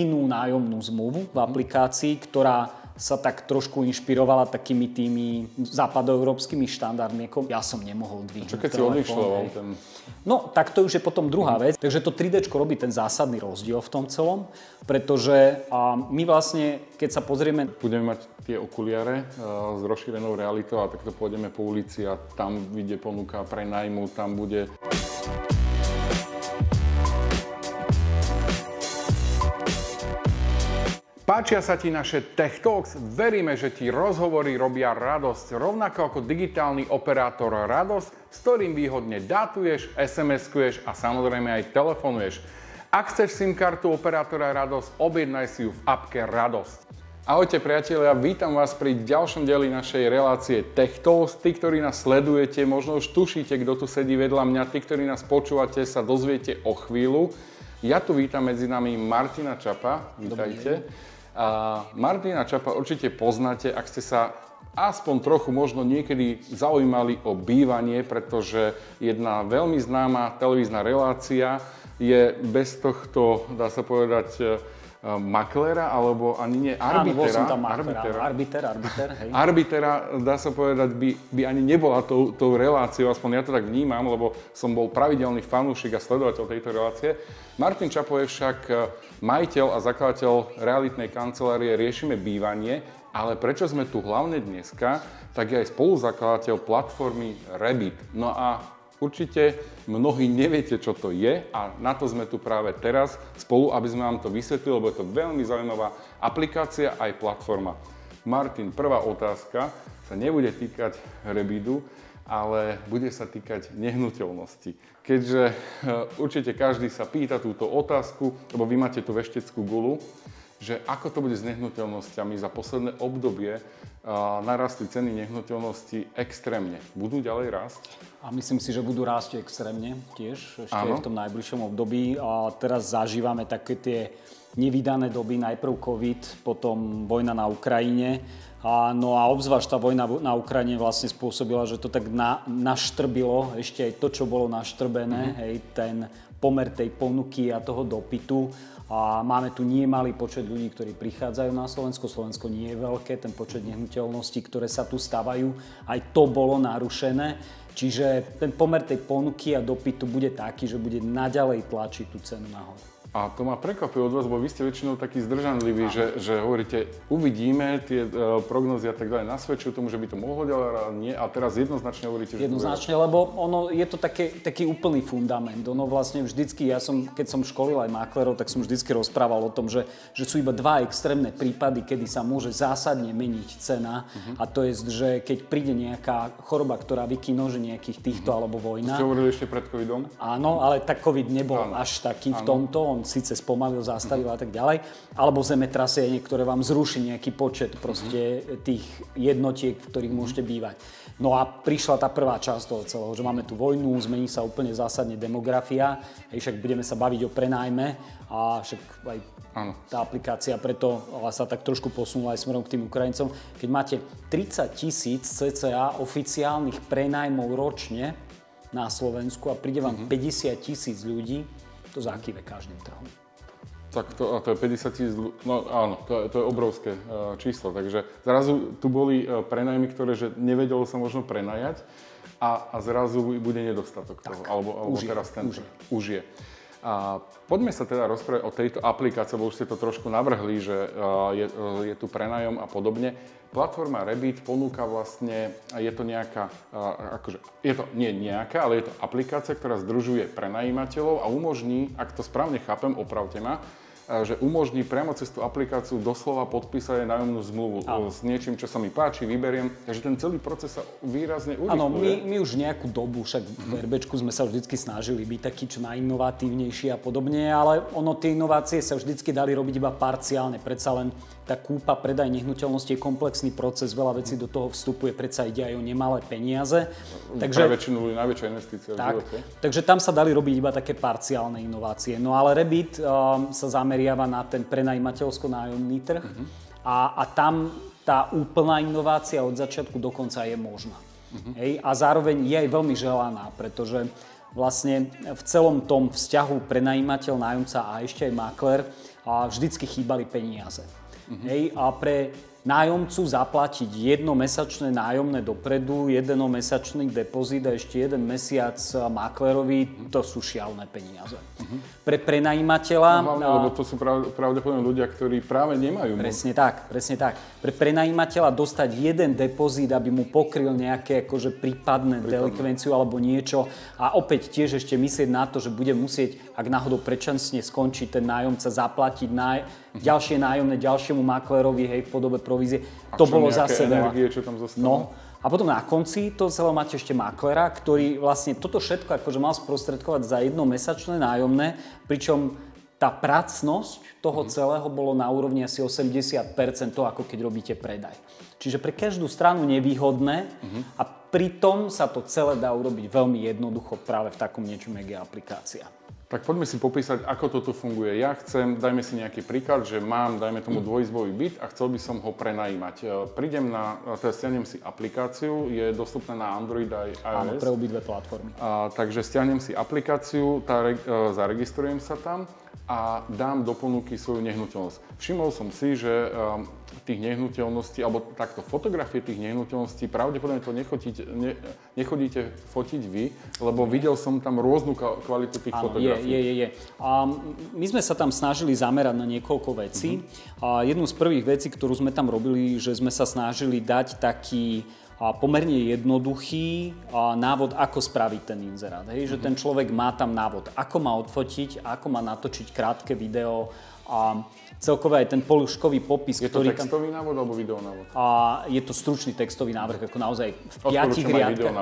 inú nájomnú zmluvu v aplikácii, ktorá sa tak trošku inšpirovala takými tými západoeurópskymi štandardmi, ako ja som nemohol dvihnúť Čo keď si odlišľoval ten... No, tak to už je potom druhá vec. Takže to 3D robí ten zásadný rozdiel v tom celom, pretože a my vlastne, keď sa pozrieme... Budeme mať tie okuliare uh, s rozšírenou realitou a takto pôjdeme po ulici a tam vyjde ponuka pre najmu, tam bude... Páčia sa ti naše Tech Talks? Veríme, že ti rozhovory robia radosť, rovnako ako digitálny operátor radosť, s ktorým výhodne datuješ, SMS-kuješ a samozrejme aj telefonuješ. Ak chceš SIM kartu operátora Radosť, objednaj si ju v appke Radosť. Ahojte priatelia, vítam vás pri ďalšom dieli našej relácie Tech Talks. Tí, ktorí nás sledujete, možno už tušíte, kto tu sedí vedľa mňa. Tí, ktorí nás počúvate, sa dozviete o chvíľu. Ja tu vítam medzi nami Martina Čapa. Vítajte. A Martina Čapa určite poznáte, ak ste sa aspoň trochu možno niekedy zaujímali o bývanie, pretože jedna veľmi známa televízna relácia je bez tohto, dá sa povedať, maklera, alebo ani nie arbitera. Áno, tam arbitera. Arbiter, arbiter, hej. Arbitera, dá sa povedať, by, by ani nebola tou, tou reláciou, aspoň ja to tak vnímam, lebo som bol pravidelný fanúšik a sledovateľ tejto relácie. Martin Čapo je však e, majiteľ a zakladateľ realitnej kancelárie Riešime bývanie, ale prečo sme tu hlavne dneska, tak je aj spoluzakladateľ platformy Rebit. No a Určite mnohí neviete, čo to je a na to sme tu práve teraz spolu, aby sme vám to vysvetlili, lebo je to veľmi zaujímavá aplikácia aj platforma. Martin, prvá otázka sa nebude týkať Rebidu, ale bude sa týkať nehnuteľnosti. Keďže e, určite každý sa pýta túto otázku, lebo vy máte tú vešteckú gulu, že ako to bude s nehnuteľnosťami za posledné obdobie narastli ceny nehnuteľnosti extrémne. Budú ďalej rásť? A myslím si, že budú rásť extrémne tiež ešte Áno. v tom najbližšom období. A teraz zažívame také tie nevydané doby, najprv COVID, potom vojna na Ukrajine. A, no a obzvlášť tá vojna na Ukrajine vlastne spôsobila, že to tak na, naštrbilo ešte aj to, čo bolo naštrbené, mm-hmm. hej, ten pomer tej ponuky a toho dopytu a máme tu nie malý počet ľudí, ktorí prichádzajú na Slovensko. Slovensko nie je veľké, ten počet nehnuteľností, ktoré sa tu stavajú, aj to bolo narušené. Čiže ten pomer tej ponuky a dopytu bude taký, že bude naďalej tlačiť tú cenu nahor. A to ma prekvapuje od vás, lebo vy ste väčšinou takí zdržanliví, že, že hovoríte, uvidíme, tie uh, prognozy a tak ďalej nasvedčujú tomu, že by to mohlo ďalej, ale nie. A teraz jednoznačne hovoríte, že Jednoznačne, to lebo ono je to také, taký úplný fundament. Ono vlastne vždycky, ja som, keď som školil aj maklerov, tak som vždycky rozprával o tom, že, že sú iba dva extrémne prípady, kedy sa môže zásadne meniť cena. Uh-huh. A to je, že keď príde nejaká choroba, ktorá vykinože nejakých týchto, uh-huh. alebo vojna. Ste hovorili ešte pred covidom? Áno, ale tak covid nebol Áno. až taký Áno. v tomto. On síce spomalil, zastavil a tak ďalej, alebo zemetrasenie, ktoré vám zruší nejaký počet proste tých jednotiek, v ktorých môžete bývať. No a prišla tá prvá časť toho celého, že máme tu vojnu, zmení sa úplne zásadne demografia, hej, však budeme sa baviť o prenajme a však aj Áno. tá aplikácia preto sa tak trošku posunula aj smerom k tým Ukrajincom. Keď máte 30 tisíc cca oficiálnych prenajmov ročne na Slovensku a príde vám mm-hmm. 50 tisíc ľudí, to zakýve každým trhom. Tak to, a to je 50 tisíc, no áno, to je, to je obrovské uh, číslo. Takže zrazu tu boli uh, prenajmy, ktoré že nevedelo sa možno prenajať a, a zrazu bude nedostatok tak, toho. Alebo, alebo už teraz je, ten už je. Už je. A poďme sa teda rozprávať o tejto aplikácii, lebo už ste to trošku navrhli, že uh, je, uh, je tu prenajom a podobne. Platforma Rebit ponúka vlastne, je to nejaká, akože, je to nie nejaká, ale je to aplikácia, ktorá združuje prenajímateľov a umožní, ak to správne chápem, opravte ma, že umožní priamo cez tú aplikáciu doslova podpísať aj nájomnú zmluvu Áno. s niečím, čo sa mi páči, vyberiem. Takže ten celý proces sa výrazne urýchluje. Áno, my, my už nejakú dobu, však v RBčku sme sa vždy snažili byť taký čo najinovatívnejší a podobne, ale ono tie inovácie sa vždy dali robiť iba parciálne. Predsa len tá kúpa, predaj nehnuteľnosti je komplexný proces, veľa vecí do toho vstupuje, predsa ide aj o nemalé peniaze. Takže, Pre väčšinu najväčšia investícia tak, v živote. Takže tam sa dali robiť iba také parciálne inovácie. No ale Rebit um, sa zameriava na ten prenajímateľsko-nájomný trh uh-huh. a, a tam tá úplná inovácia od začiatku do konca je možná. Uh-huh. Hej? A zároveň je aj veľmi želaná, pretože vlastne v celom tom vzťahu prenajímateľ, nájomca a ešte aj makler a vždycky chýbali peniaze. Uh-huh. Hej, a pre nájomcu zaplatiť jednomesačné nájomné dopredu, jednomesačný depozit a ešte jeden mesiac maklerovi, to sú šialné peniaze. Uh-huh. Pre prenajímateľa... No, hlavne, lebo to sú pravdepodobne ľudia, ktorí práve nemajú. Presne tak, presne tak. Pre prenajímateľa dostať jeden depozit, aby mu pokryl nejaké akože prípadné, prípadné. delikvenciu alebo niečo a opäť tiež ešte myslieť na to, že bude musieť, ak náhodou predčasne skončí ten nájomca, zaplatiť náj. Ďalšie nájomné ďalšiemu maklerovi, hej, v podobe provízie. A to bolo zase energie, čo tam zostalo? No, a potom na konci to celé máte ešte maklera, ktorý vlastne toto všetko akože mal sprostredkovať za jedno mesačné nájomné, pričom tá pracnosť toho mm-hmm. celého bolo na úrovni asi 80% to, ako keď robíte predaj. Čiže pre každú stranu nevýhodné mm-hmm. a pritom sa to celé dá urobiť veľmi jednoducho práve v takom niečom, jak je aplikácia. Tak poďme si popísať, ako toto funguje. Ja chcem, dajme si nejaký príklad, že mám, dajme tomu dvojizbový byt a chcel by som ho prenajímať. E, prídem na, teda stiahnem si aplikáciu, je dostupná na Android aj iOS. Áno, pre obidve platformy. A, takže stiahnem si aplikáciu, tá, e, zaregistrujem sa tam a dám do ponuky svoju nehnuteľnosť. Všimol som si, že um, tých nehnuteľností, alebo takto fotografie tých nehnuteľností, pravdepodobne to nechodíte, ne, nechodíte fotiť vy, lebo videl som tam rôznu kvalitu tých Áno, fotografií. Je, je, je. A my sme sa tam snažili zamerať na niekoľko vecí. Uh-huh. A jednu z prvých vecí, ktorú sme tam robili, že sme sa snažili dať taký a pomerne jednoduchý návod, ako spraviť ten inzerát. Hej? Mm-hmm. Že ten človek má tam návod, ako má odfotiť, ako má natočiť krátke video a celkové aj ten poluškový popis, je ktorý... Je to textový tam... návod alebo videonávod? A je to stručný textový návrh, ako naozaj v piatich riadkach.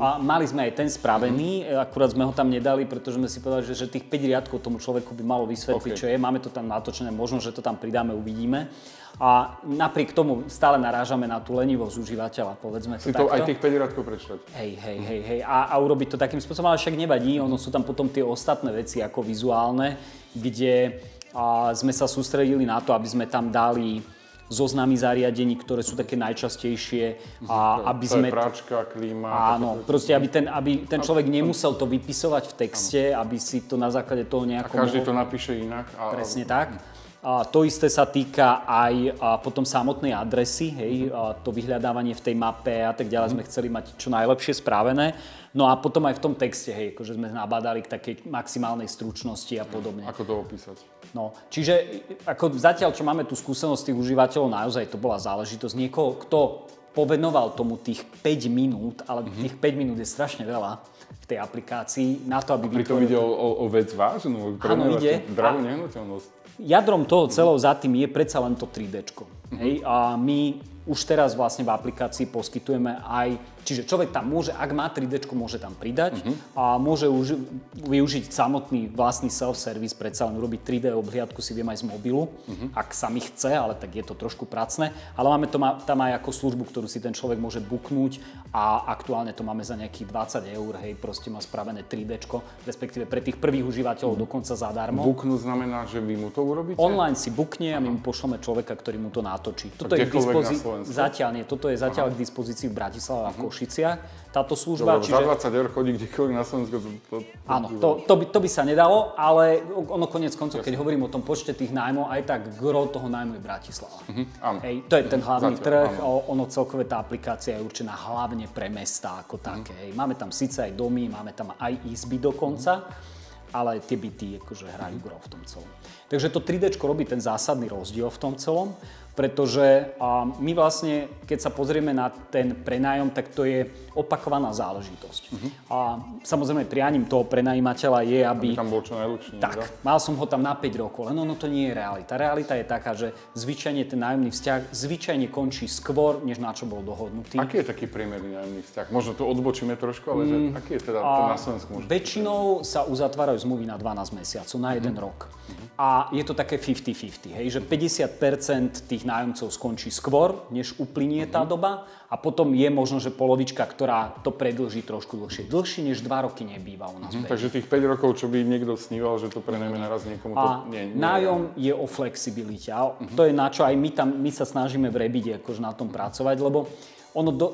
A mali sme aj ten spravený, mm-hmm. akurát sme ho tam nedali, pretože sme si povedali, že, že tých 5 riadkov tomu človeku by malo vysvetliť, okay. čo je. Máme to tam natočené, možno, že to tam pridáme, uvidíme. A napriek tomu stále narážame na tú lenivosť užívateľa, povedzme si to, to aj tých 5 riadkov prečítať. Hej, hej, hej, hej. A, a urobiť to takým spôsobom, ale však nevadí, ono sú tam potom tie ostatné veci ako vizuálne, kde a sme sa sústredili na to, aby sme tam dali zoznamy zariadení, ktoré sú také najčastejšie a aby to sme... Práčka, klíma... Áno, proste aby ten, aby ten človek nemusel to vypisovať v texte, aby si to na základe toho nejako... A každý to napíše inak. A... Presne tak. A to isté sa týka aj potom samotnej adresy, hej, a to vyhľadávanie v tej mape a tak ďalej sme chceli mať čo najlepšie správené. No a potom aj v tom texte, hej, akože sme nabádali k takej maximálnej stručnosti a podobne. Ako to opísať? No, čiže ako zatiaľ, čo máme tú skúsenosť tých užívateľov, naozaj to bola záležitosť niekoho, kto povenoval tomu tých 5 minút, ale mm-hmm. tých 5 minút je strašne veľa v tej aplikácii na to, aby... A pritom ide o, o, o vec vážnu, Áno, ide. Dravú nehnuteľnosť jadrom toho celého za tým je predsa len to 3D. Mm-hmm. Hej? A my už teraz vlastne v aplikácii poskytujeme aj Čiže človek tam môže, ak má 3D, môže tam pridať uh-huh. a môže už využiť samotný vlastný self-service, predsa len urobiť 3D obhliadku si viem aj z mobilu, uh-huh. ak sa mi chce, ale tak je to trošku pracné. Ale máme to tam aj ako službu, ktorú si ten človek môže buknúť a aktuálne to máme za nejakých 20 eur, hej, proste má spravené 3D, respektíve pre tých prvých užívateľov uh-huh. dokonca zadarmo. Buknúť znamená, že vy mu to urobíte? Online si bukne a my mu pošleme človeka, ktorý mu to natočí. Toto je k dispozícii, zatiaľ nie, toto je zatiaľ Aha. k dispozícii v Bratislave a v Košiciach táto služba. Dobre, čiže... Za 20 eur chodí kdekoľvek na Slovensku. To, to, Áno, to, to, by, to by sa nedalo, ale ono konec koncov, keď hovorím o tom počte tých nájmov, aj tak gro toho nájmu je Bratislava. Uh-huh, áno. Hej, to je ten hlavný Zatiaľ, trh, áno. ono celkové tá aplikácia je určená hlavne pre mesta ako také. Uh-huh. Hej. Máme tam síce aj domy, máme tam aj izby dokonca, uh-huh. ale tie byty akože hrajú gro v tom celom. Takže to 3D robí ten zásadný rozdiel v tom celom pretože my vlastne, keď sa pozrieme na ten prenájom, tak to je opakovaná záležitosť. Uh-huh. A samozrejme prianím toho prenajímateľa je, aby... Aby tam bol čo najdlhšie. Tak, da? mal som ho tam na 5 rokov, len ono to nie je realita. Realita je taká, že zvyčajne ten nájomný vzťah zvyčajne končí skôr, než na čo bol dohodnutý. Aký je taký priemerný nájomný vzťah? Možno to odbočíme trošku, ale mm, že, aký je teda to na Slovensku? Väčšinou sa uzatvárajú zmluvy na 12 mesiacov, na jeden uh-huh. rok. Uh-huh. A je to také 50-50, hej, že 50% tých nájomcov skončí skôr, než uplynie tá mhm. doba a potom je možno, že polovička, ktorá to predlží trošku dlhšie. Dlhšie než 2 roky nebýva u nás. Mm, takže tých 5 rokov, čo by niekto sníval, že to prenajme naraz niekomu, a to nie, nie nájom je o flexibilite a uh-huh. to je na čo aj my, tam, my sa snažíme v Rebide akože na tom pracovať, lebo ono do,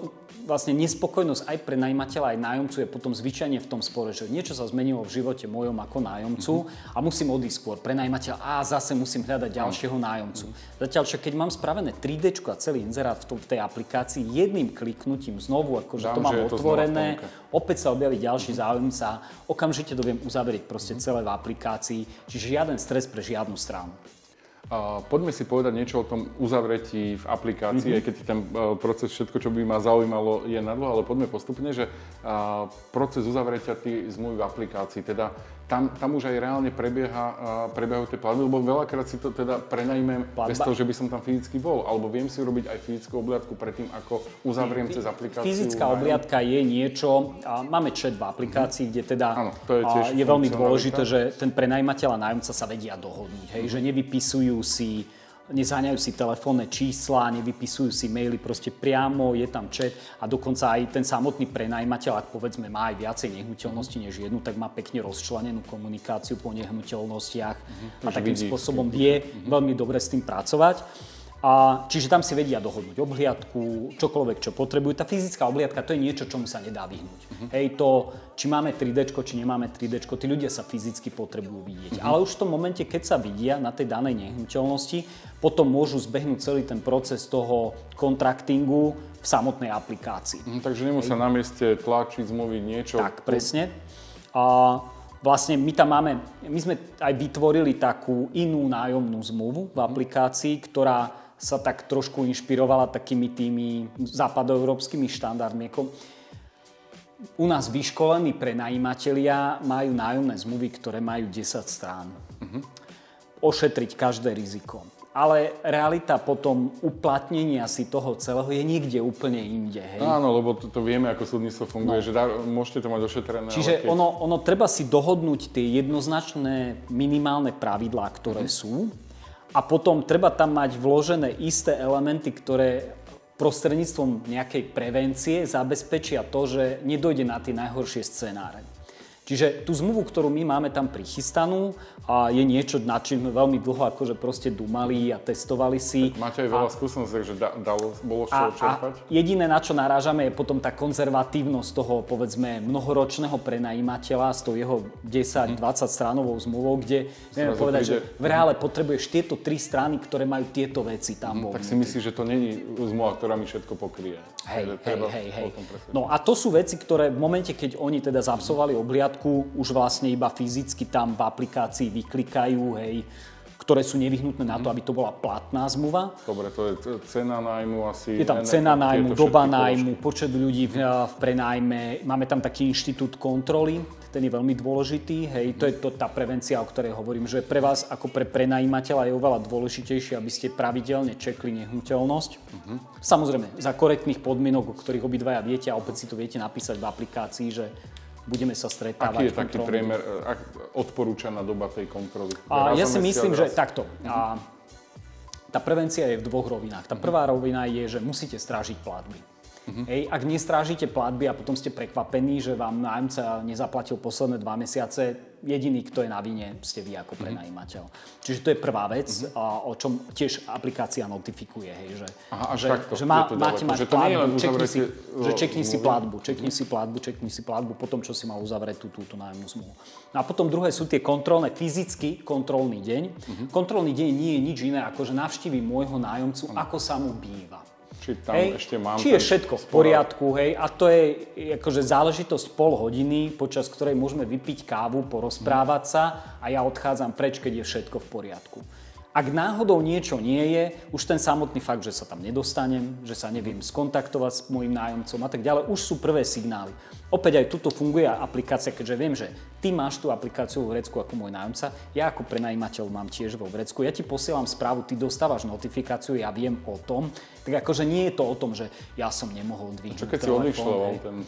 vlastne nespokojnosť aj pre najímateľa, aj nájomcu je potom zvyčajne v tom spore, že niečo sa zmenilo v živote mojom ako nájomcu mm-hmm. a musím odísť skôr pre najímateľa a zase musím hľadať ďalšieho nájomcu. Mm-hmm. Zatiaľ, čo keď mám spravené 3D a celý inzerát v, tom, v tej aplikácii, jedným kliknutím znovu, akože Dám, to mám otvorené, opäť sa objaví ďalší mm-hmm. záujemca, okamžite to viem uzavrieť proste mm-hmm. celé v aplikácii, čiže žiaden stres pre žiadnu stranu. Poďme si povedať niečo o tom uzavretí v aplikácii, mm-hmm. aj keď ten proces, všetko, čo by ma zaujímalo, je na dlho, ale poďme postupne, že proces uzavretia tých zmluv v aplikácii, teda tam, tam už aj reálne prebieha, prebiehajú tie platby, lebo veľakrát si to teda prenajmem Platba. bez toho, že by som tam fyzicky bol, alebo viem si urobiť aj fyzickú obliadku predtým, ako uzavriem cez aplikáciu. Fyzická obliadka je niečo, a máme chat v aplikácii, kde teda Áno, to je, tiež je veľmi dôležité, že ten prenajímateľ a nájomca sa vedia dohodnúť, hej, mm. že nevypisujú si nezáňajú si telefónne čísla, nevypisujú si maily, proste priamo je tam chat a dokonca aj ten samotný prenajímateľ, ak povedzme má aj viacej nehnuteľnosti než jednu, tak má pekne rozčlenenú komunikáciu po nehnuteľnostiach mm-hmm. a takým spôsobom vie mm-hmm. veľmi dobre s tým pracovať. A, čiže tam si vedia dohodnúť obhliadku, čokoľvek, čo potrebujú. Tá fyzická obhliadka to je niečo, čomu sa nedá vyhnúť. Uh-huh. Hej, to, či máme 3D, či nemáme 3D, tí ľudia sa fyzicky potrebujú vidieť. Uh-huh. Ale už v tom momente, keď sa vidia na tej danej nehnuteľnosti, potom môžu zbehnúť celý ten proces toho kontraktingu v samotnej aplikácii. Uh-huh, takže nemusia na mieste tlačiť, zmluviť niečo. Tak, presne. A vlastne my tam máme, my sme aj vytvorili takú inú nájomnú zmluvu v aplikácii, ktorá sa tak trošku inšpirovala takými tými západoeurópskymi štandardmi. u nás vyškolení prenajímatelia majú nájomné zmluvy, ktoré majú 10 strán. Uh-huh. Ošetriť každé riziko. Ale realita potom uplatnenia si toho celého je niekde úplne inde. Hej? Áno, lebo to, to vieme, ako súdnictvo funguje, no. že dá, môžete to mať ošetrené. Čiže keď... ono, ono treba si dohodnúť tie jednoznačné minimálne pravidlá, ktoré uh-huh. sú a potom treba tam mať vložené isté elementy, ktoré prostredníctvom nejakej prevencie zabezpečia to, že nedojde na tie najhoršie scenáre. Čiže tú zmluvu, ktorú my máme tam prichystanú, a je niečo, nad čím sme veľmi dlho akože proste dumali a testovali si. Tak máte aj veľa skúseností, že da, dalo, bolo čo čerpať? A jediné, na čo narážame, je potom tá konzervatívnosť toho, povedzme, mnohoročného prenajímateľa s tou jeho 10-20 hm. stránovou zmluvou, kde vieme povedať, že v reále potrebuješ tieto tri strany, ktoré majú tieto veci tam. Hm, tak si myslíš, že to není zmluva, ktorá mi všetko pokrie. Hej, hej, hej, hej. No a to sú veci, ktoré v momente, keď oni teda zabsovali obliadku, už vlastne iba fyzicky tam v aplikácii vyklikajú, hej, ktoré sú nevyhnutné na to, aby to bola platná zmluva. Dobre, to je cena nájmu asi. Je tam cena nájmu, doba nájmu, počet ľudí v, v prenájme. Máme tam taký inštitút kontroly, ten je veľmi dôležitý. Hej, to je to, tá prevencia, o ktorej hovorím, že pre vás ako pre prenajímateľa je oveľa dôležitejšie, aby ste pravidelne čekli nehnuteľnosť. Uh-huh. Samozrejme, za korektných podmienok, o ktorých obidvaja viete a opäť si to viete napísať v aplikácii, že budeme sa stretávať. Aký je taký priemer, e, odporúčaná doba tej kontroly? A ja si myslím, že takto. A tá prevencia je v dvoch rovinách. Tá prvá rovina je, že musíte strážiť platby. Uh-huh. Hej, ak nestrážite platby a potom ste prekvapení, že vám nájomca nezaplatil posledné dva mesiace, jediný, kto je na vine, ste vy ako mhm. prenajímateľ. Uh-huh. Čiže to je prvá vec, uh-huh. a, o čom tiež aplikácia notifikuje, hej, že, Aha, že, takto, že má, máte mať že platbu, čekni si, že čekni si platbu, čekni uh-huh. si platbu, čekni si platbu, potom čo si mal uzavrieť tú, túto nájomnú zmluvu. No a potom druhé sú tie kontrolné, fyzicky kontrolný deň. Uh-huh. Kontrolný deň nie je nič iné, ako že navštívi môjho nájomcu, uh-huh. ako sa mu býva. Či tam hej, ešte mám... Či je všetko v poriadku, hej, a to je akože záležitosť pol hodiny, počas ktorej môžeme vypiť kávu, porozprávať sa a ja odchádzam preč, keď je všetko v poriadku. Ak náhodou niečo nie je, už ten samotný fakt, že sa tam nedostanem, že sa neviem skontaktovať s môjim nájomcom a tak ďalej, už sú prvé signály. Opäť aj tuto funguje aplikácia, keďže viem, že ty máš tú aplikáciu v Grécku ako môj nájomca, ja ako prenajímateľ mám tiež vo Grécku, ja ti posielam správu, ty dostávaš notifikáciu, ja viem o tom, tak akože nie je to o tom, že ja som nemohol dvihnúť Čo keď si ten...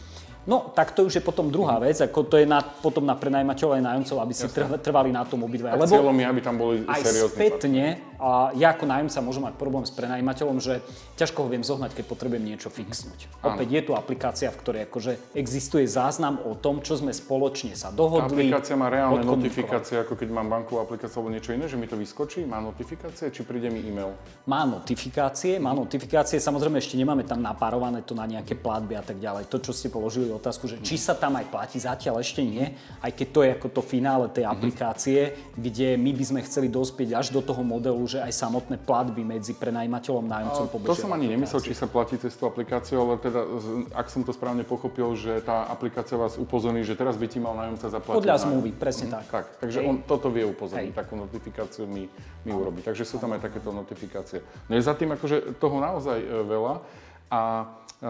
No, tak to už je potom druhá vec, ako to je na, potom na prenajímateľov aj nájomcov, aby si Jasne. trvali na tom obidve. Lebo cieľom je, aby tam boli aj spätne, a ja ako nájomca môžem mať problém s prenajímateľom, že ťažko ho viem zohnať, keď potrebujem niečo fixnúť. Áno. Opäť je tu aplikácia, v ktorej akože existuje záznam o tom, čo sme spoločne sa dohodli. Tá aplikácia má reálne notifikácie, ako keď mám bankovú aplikáciu alebo niečo iné, že mi to vyskočí? Má notifikácie, či príde mi e-mail? Má notifikácie, má notifikácie, samozrejme ešte nemáme tam napárované to na nejaké platby a tak ďalej. To, čo ste položili otázku, že či sa tam aj platí, zatiaľ ešte nie, aj keď to je ako to finále tej mhm. aplikácie, kde my by sme chceli dospieť až do toho modelu, že aj samotné platby medzi prenajímateľom a nájomcom To som ani nemyslel, či sa platí cez tú aplikáciu, ale teda, ak som to správne pochopil, že tá aplikácia vás upozorní, že teraz by ti mal nájomca zaplatiť. Podľa zmluvy, presne mm-hmm. tak. tak. Takže Hej. on toto vie upozorniť, Hej. takú notifikáciu mi, mi urobí. Takže sú tam aj takéto notifikácie. No je za tým akože toho naozaj e, veľa a e,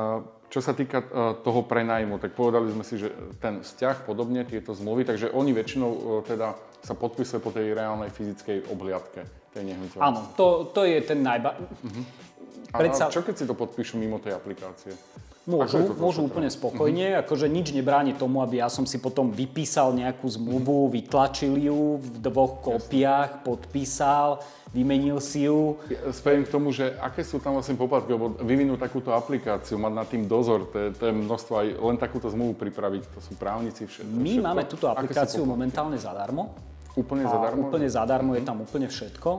čo sa týka e, toho prenajmu, tak povedali sme si, že ten vzťah, podobne tieto zmluvy, takže oni väčšinou e, teda sa podpisujú po tej reálnej fyzickej obhliadke tej nehnuteľnosti. Áno, to, to je ten najba... Uh-huh. Predsa... A čo keď si to podpíšu mimo tej aplikácie? Môžu, môžu úplne spokojne, uh-huh. akože nič nebráni tomu, aby ja som si potom vypísal nejakú zmluvu, uh-huh. vytlačil ju v dvoch kópiách, podpísal, vymenil si ju. Ja k tomu, že aké sú tam vlastne poplatky, lebo vyvinúť takúto aplikáciu, mať nad tým dozor, to je, to je množstvo aj len takúto zmluvu pripraviť, to sú právnici všetko. My všetko. máme túto aplikáciu momentálne zadarmo. Úplne zadarmo? Úplne zadarmo, uh-huh. je tam úplne všetko.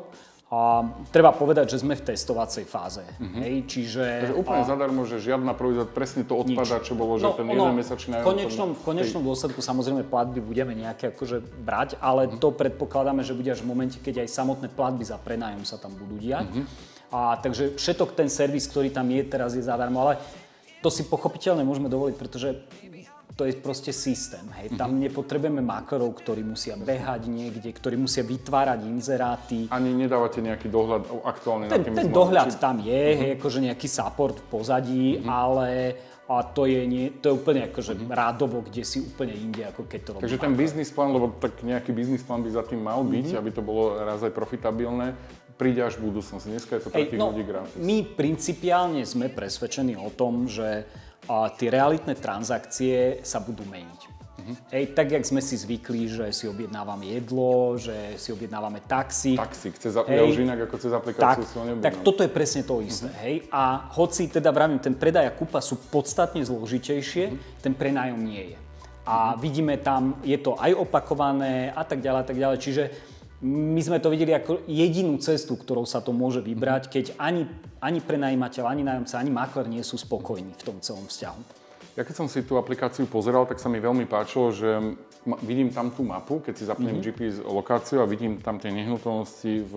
A treba povedať, že sme v testovacej fáze. Mm-hmm. Hej, čiže... Takže úplne a... zadarmo, že žiadna provizor, presne to odpada, čo bolo, že no, ten jeden mesačný V konečnom, v konečnom dôsledku samozrejme platby budeme nejaké akože brať, ale mm-hmm. to predpokladáme, že bude až v momente, keď aj samotné platby za prenájom sa tam budú diať. Mm-hmm. A takže všetok ten servis, ktorý tam je teraz, je zadarmo, ale to si pochopiteľne môžeme dovoliť, pretože to je proste systém. Hej. Mm-hmm. Tam mhm. nepotrebujeme makerov, ktorí musia behať niekde, ktorí musia vytvárať inzeráty. Ani nedávate nejaký dohľad aktuálne ten, Ten dohľad či... tam je, mm-hmm. hej, akože nejaký support v pozadí, mm-hmm. ale a to je, nie, to je úplne akože mm-hmm. rádovo, kde si úplne inde, ako keď to robí. Takže ten biznis plán, lebo tak nejaký biznis plán by za tým mal byť, mm-hmm. aby to bolo raz aj profitabilné, príde až v budúcnosti. Dneska je to pre tých no, ľudí gratis. My principiálne sme presvedčení o tom, že a tie realitné transakcie sa budú meniť. Uh-huh. Ej, tak, jak sme si zvykli, že si objednávame jedlo, že si objednávame taxi. Taxi, chce za, ja už inak ako cez aplikáciu tak, si ho Tak toto je presne to isté. Uh-huh. Hej? A hoci teda vravím, ten predaj a kúpa sú podstatne zložitejšie, uh-huh. ten prenájom nie je. A uh-huh. vidíme tam, je to aj opakované a tak ďalej, a tak ďalej. Čiže my sme to videli ako jedinú cestu, ktorou sa to môže vybrať, keď ani, ani prenajímateľ, ani nájomca, ani makler nie sú spokojní v tom celom vzťahu. Ja keď som si tú aplikáciu pozeral, tak sa mi veľmi páčilo, že vidím tam tú mapu, keď si zapnem mm-hmm. GPS lokáciu a vidím tam tie nehnuteľnosti v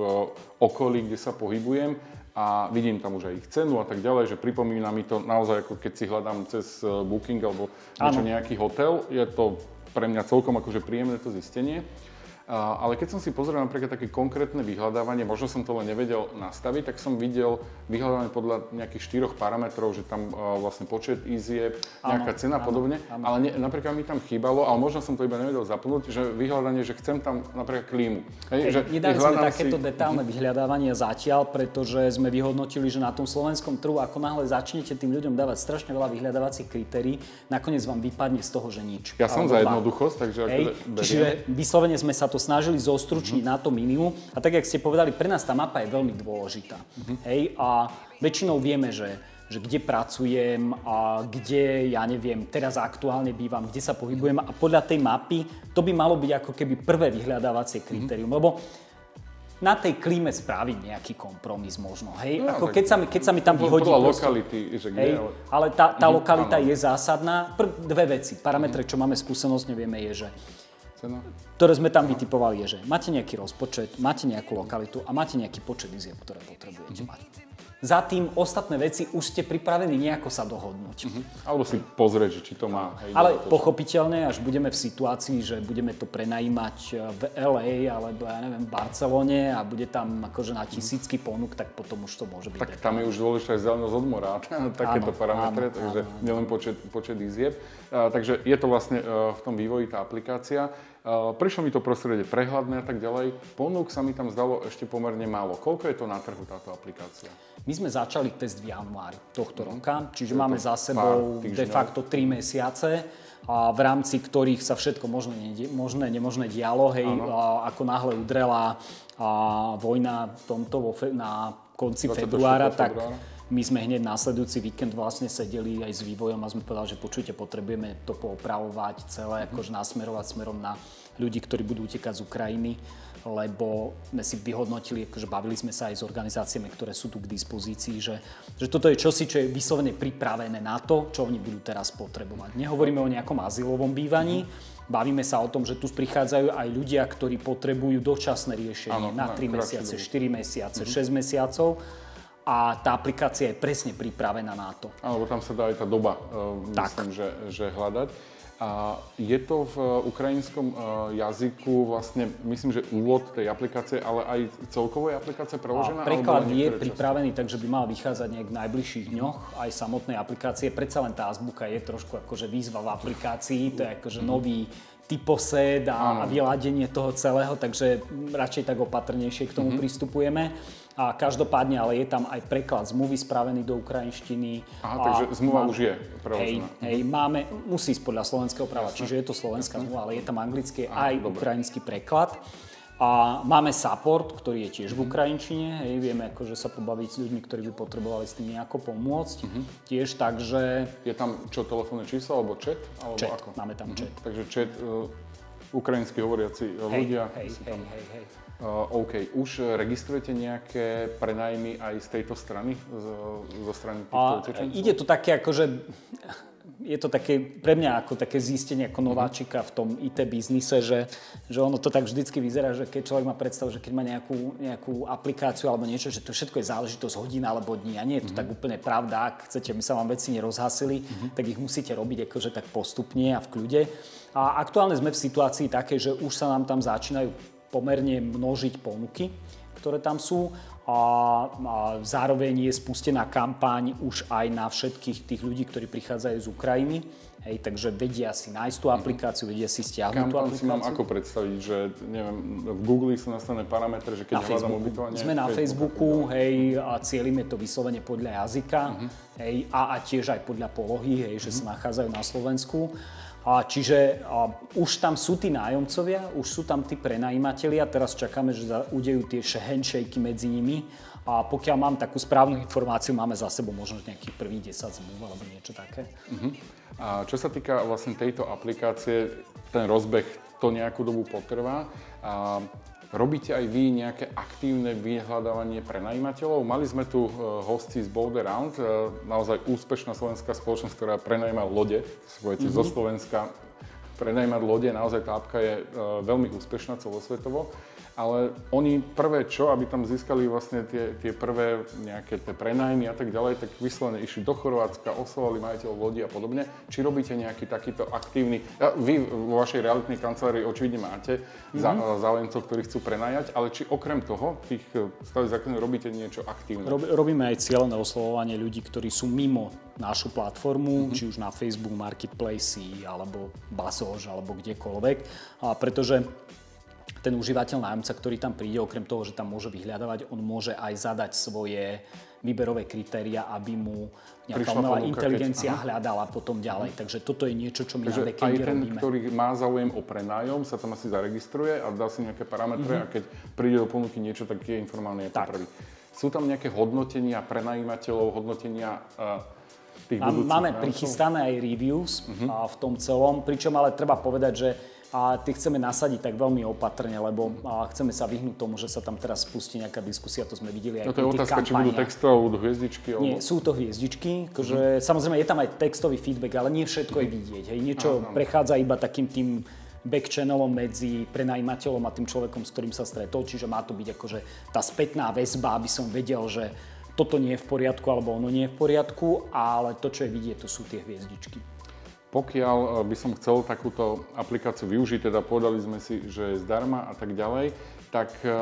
okolí, kde sa pohybujem a vidím tam už aj ich cenu a tak ďalej, že pripomína mi to naozaj ako keď si hľadám cez eh, Booking alebo niečo, nejaký hotel. Je to pre mňa celkom akože príjemné to zistenie. Ale keď som si pozrel napríklad také konkrétne vyhľadávanie, možno som to len nevedel nastaviť, tak som videl vyhľadávanie podľa nejakých štyroch parametrov, že tam vlastne počet izieb, nejaká cena a podobne, áno. ale ne, napríklad mi tam chýbalo, ale možno som to iba nevedel zapnúť, že vyhľadanie, že chcem tam napríklad klímu. Hej, že Nedali sme takéto si... detálne vyhľadávanie zatiaľ, pretože sme vyhodnotili, že na tom slovenskom trhu, ako náhle začnete tým ľuďom dávať strašne veľa vyhľadávacích kritérií, nakoniec vám vypadne z toho, že nič. Ja som za jednoduchosť, takže... Hej, čiže vyslovene sme sa to snažili zostručniť mm-hmm. na to minimum. A tak, jak ste povedali, pre nás tá mapa je veľmi dôležitá. Mm-hmm. Hej, a väčšinou vieme, že že kde pracujem a kde, ja neviem, teraz aktuálne bývam, kde sa pohybujem a podľa tej mapy to by malo byť ako keby prvé vyhľadávacie kritérium, mm-hmm. lebo na tej klíme spraviť nejaký kompromis možno, hej? No, ako keď, sa mi, keď sa mi tam vyhodí... Podľa lokality, že kde, hej, ale... ale tá, tá mm, lokalita áno. je zásadná. Prv, dve veci. Parametre, čo máme skúsenosť, nevieme, je, že Cena? ktoré sme tam vytipovali, je, že máte nejaký rozpočet, máte nejakú lokalitu a máte nejaký počet izieb, ktoré potrebujete mm-hmm. mať. Za tým ostatné veci už ste pripravení nejako sa dohodnúť. Mm-hmm. Alebo si pozrieť, že či to má. Hej, Ale to, pochopiteľne, až budeme v situácii, že budeme to prenajímať v LA alebo ja neviem, v Barcelone a bude tam akože na tisícky ponúk, tak potom už to môže byť. Tak tam je už dôležité aj zelenosť od mora, takéto parametre, áno, takže áno. nielen počet, počet izieb. Takže je to vlastne uh, v tom vývoji tá aplikácia. Prišlo mi to prostredie prehľadné a tak ďalej. Ponúk sa mi tam zdalo ešte pomerne málo. Koľko je to na trhu táto aplikácia? My sme začali test v januári tohto roka, čiže máme za sebou de facto 3 mesiace a v rámci ktorých sa všetko možné, možné nemožné dialo. Hej, a ako náhle udrela a vojna v tomto vo na konci februára, tak my sme hneď následujúci víkend vlastne sedeli aj s vývojom a sme povedali, že počujte, potrebujeme to poopravovať celé, mm-hmm. akože nasmerovať smerom na ľudí, ktorí budú utekať z Ukrajiny lebo sme si vyhodnotili, akože bavili sme sa aj s organizáciami, ktoré sú tu k dispozícii, že, že toto je čosi, čo je vyslovene pripravené na to, čo oni budú teraz potrebovať. Nehovoríme o nejakom azylovom bývaní, bavíme sa o tom, že tu prichádzajú aj ľudia, ktorí potrebujú dočasné riešenie ano, na 3 mesiace, 4 mesiace, mm-hmm. 6 mesiacov a tá aplikácia je presne pripravená na to. Áno, tam sa dá aj tá doba, uh, myslím, že, že hľadať. A je to v ukrajinskom e, jazyku vlastne, myslím, že úvod tej aplikácie, ale aj celkovej aplikácie preložená? A preklad je pripravený, takže by mal vychádzať nejak v najbližších dňoch aj samotnej aplikácie. Predsa len tá azbuka je trošku akože výzva v aplikácii, to je akože nový typosed a, a vyladenie toho celého, takže radšej tak opatrnejšie k tomu mm-hmm. pristupujeme. A každopádne, ale je tam aj preklad zmluvy spravený do ukrajinštiny. Aha, a takže zmluva už je preložená. Hej, hej, máme, musí ísť podľa slovenského práva, Jasne. čiže je to slovenská zmluva, ale je tam anglický aj dobre. ukrajinský preklad. A máme support, ktorý je tiež v mhm. ukrajinčine, hej, vieme akože sa pobaviť s ľuďmi, ktorí by potrebovali s tým nejako pomôcť. Mm-hmm. Tiež takže... Je tam čo, telefónne číslo alebo chat? Alebo chat, ako? máme tam mm-hmm. chat. Takže chat, uh, ukrajinsky hovoriaci hej, ľudia. Hej, hej, hej, hej. Uh, OK. Už registrujete nejaké prenajmy aj z tejto strany, z, zo strany týchto utečencov? Ide to také akože je to také, pre mňa ako také zistenie ako nováčika v tom IT biznise, že, že ono to tak vždycky vyzerá, že keď človek má predstavu, že keď má nejakú, nejakú aplikáciu alebo niečo, že to všetko je záležitosť hodín alebo dní a nie je to mm-hmm. tak úplne pravda. Ak chcete, aby sa vám veci nerozhasili, mm-hmm. tak ich musíte robiť akože tak postupne a v kľude. A aktuálne sme v situácii také, že už sa nám tam začínajú pomerne množiť ponuky, ktoré tam sú a, a zároveň je spustená kampaň už aj na všetkých tých ľudí, ktorí prichádzajú z Ukrajiny. Hej, takže vedia si nájsť tú mhm. aplikáciu, vedia si stiahnuť tú aplikáciu. si mám ako predstaviť, že neviem, v Google sú nastavené parametre, že keď na hľadám ubytovanie... Sme na Facebooku, hej, a cieľime to vyslovene podľa jazyka, uh-huh. hej, a, a tiež aj podľa polohy, hej, uh-huh. že sa mhm. nachádzajú na Slovensku. A čiže a už tam sú tí nájomcovia, už sú tam tí prenajímatelia, teraz čakáme, že udejú tie handshakey medzi nimi a pokiaľ mám takú správnu informáciu, máme za sebou možno nejakých prvých 10 zmluv alebo niečo také. Uh-huh. A čo sa týka vlastne tejto aplikácie, ten rozbeh to nejakú dobu potrvá. A Robíte aj vy nejaké aktívne vyhľadávanie prenajímateľov? Mali sme tu e, hosti z Boulder Round, e, naozaj úspešná slovenská spoločnosť, ktorá prenajíma lode, mm-hmm. zo Slovenska prenajímať lode, naozaj tá apka je e, veľmi úspešná celosvetovo ale oni prvé čo, aby tam získali vlastne tie, tie prvé nejaké tie prenajmy a tak ďalej, tak vyslovene išli do Chorvátska, oslovali majiteľov lodi a podobne. Či robíte nejaký takýto aktívny, vy vo vašej realitnej kancelárii očividne máte mm-hmm. záujemcov, ktorí chcú prenajať, ale či okrem toho, tých stavy základných robíte niečo aktívne? Rob, robíme aj cieľené oslovovanie ľudí, ktorí sú mimo našu platformu, mm-hmm. či už na Facebook, Marketplace, alebo Bazož, alebo kdekoľvek. A pretože ten užívateľ nájomca, ktorý tam príde, okrem toho, že tam môže vyhľadávať, on môže aj zadať svoje výberové kritéria, aby mu nejaká umelá inteligencia keď... hľadala potom ďalej. Takže toto je niečo, čo my Takže na backende aj ten, robíme. ktorý má záujem o prenájom, sa tam asi zaregistruje a dá si nejaké parametre mm-hmm. a keď príde do ponuky niečo, tak je informálny ako prvý. Sú tam nejaké hodnotenia prenajímateľov, hodnotenia uh, tých budúcich Máme prichystané aj reviews mm-hmm. v tom celom, pričom ale treba povedať, že a tie chceme nasadiť tak veľmi opatrne, lebo chceme sa vyhnúť tomu, že sa tam teraz spustí nejaká diskusia, to sme videli aj no to je otázka, či budú textové, budú hviezdičky? Alebo... Nie, sú to hviezdičky, akože, mm. samozrejme je tam aj textový feedback, ale nie všetko je vidieť. Hej. Niečo Aha, prechádza iba takým tým back channelom medzi prenajímateľom a tým človekom, s ktorým sa stretol, čiže má to byť akože tá spätná väzba, aby som vedel, že toto nie je v poriadku alebo ono nie je v poriadku, ale to, čo je vidieť, to sú tie hviezdičky. Pokiaľ eh, by som chcel takúto aplikáciu využiť, teda povedali sme si, že je zdarma a tak ďalej, tak eh,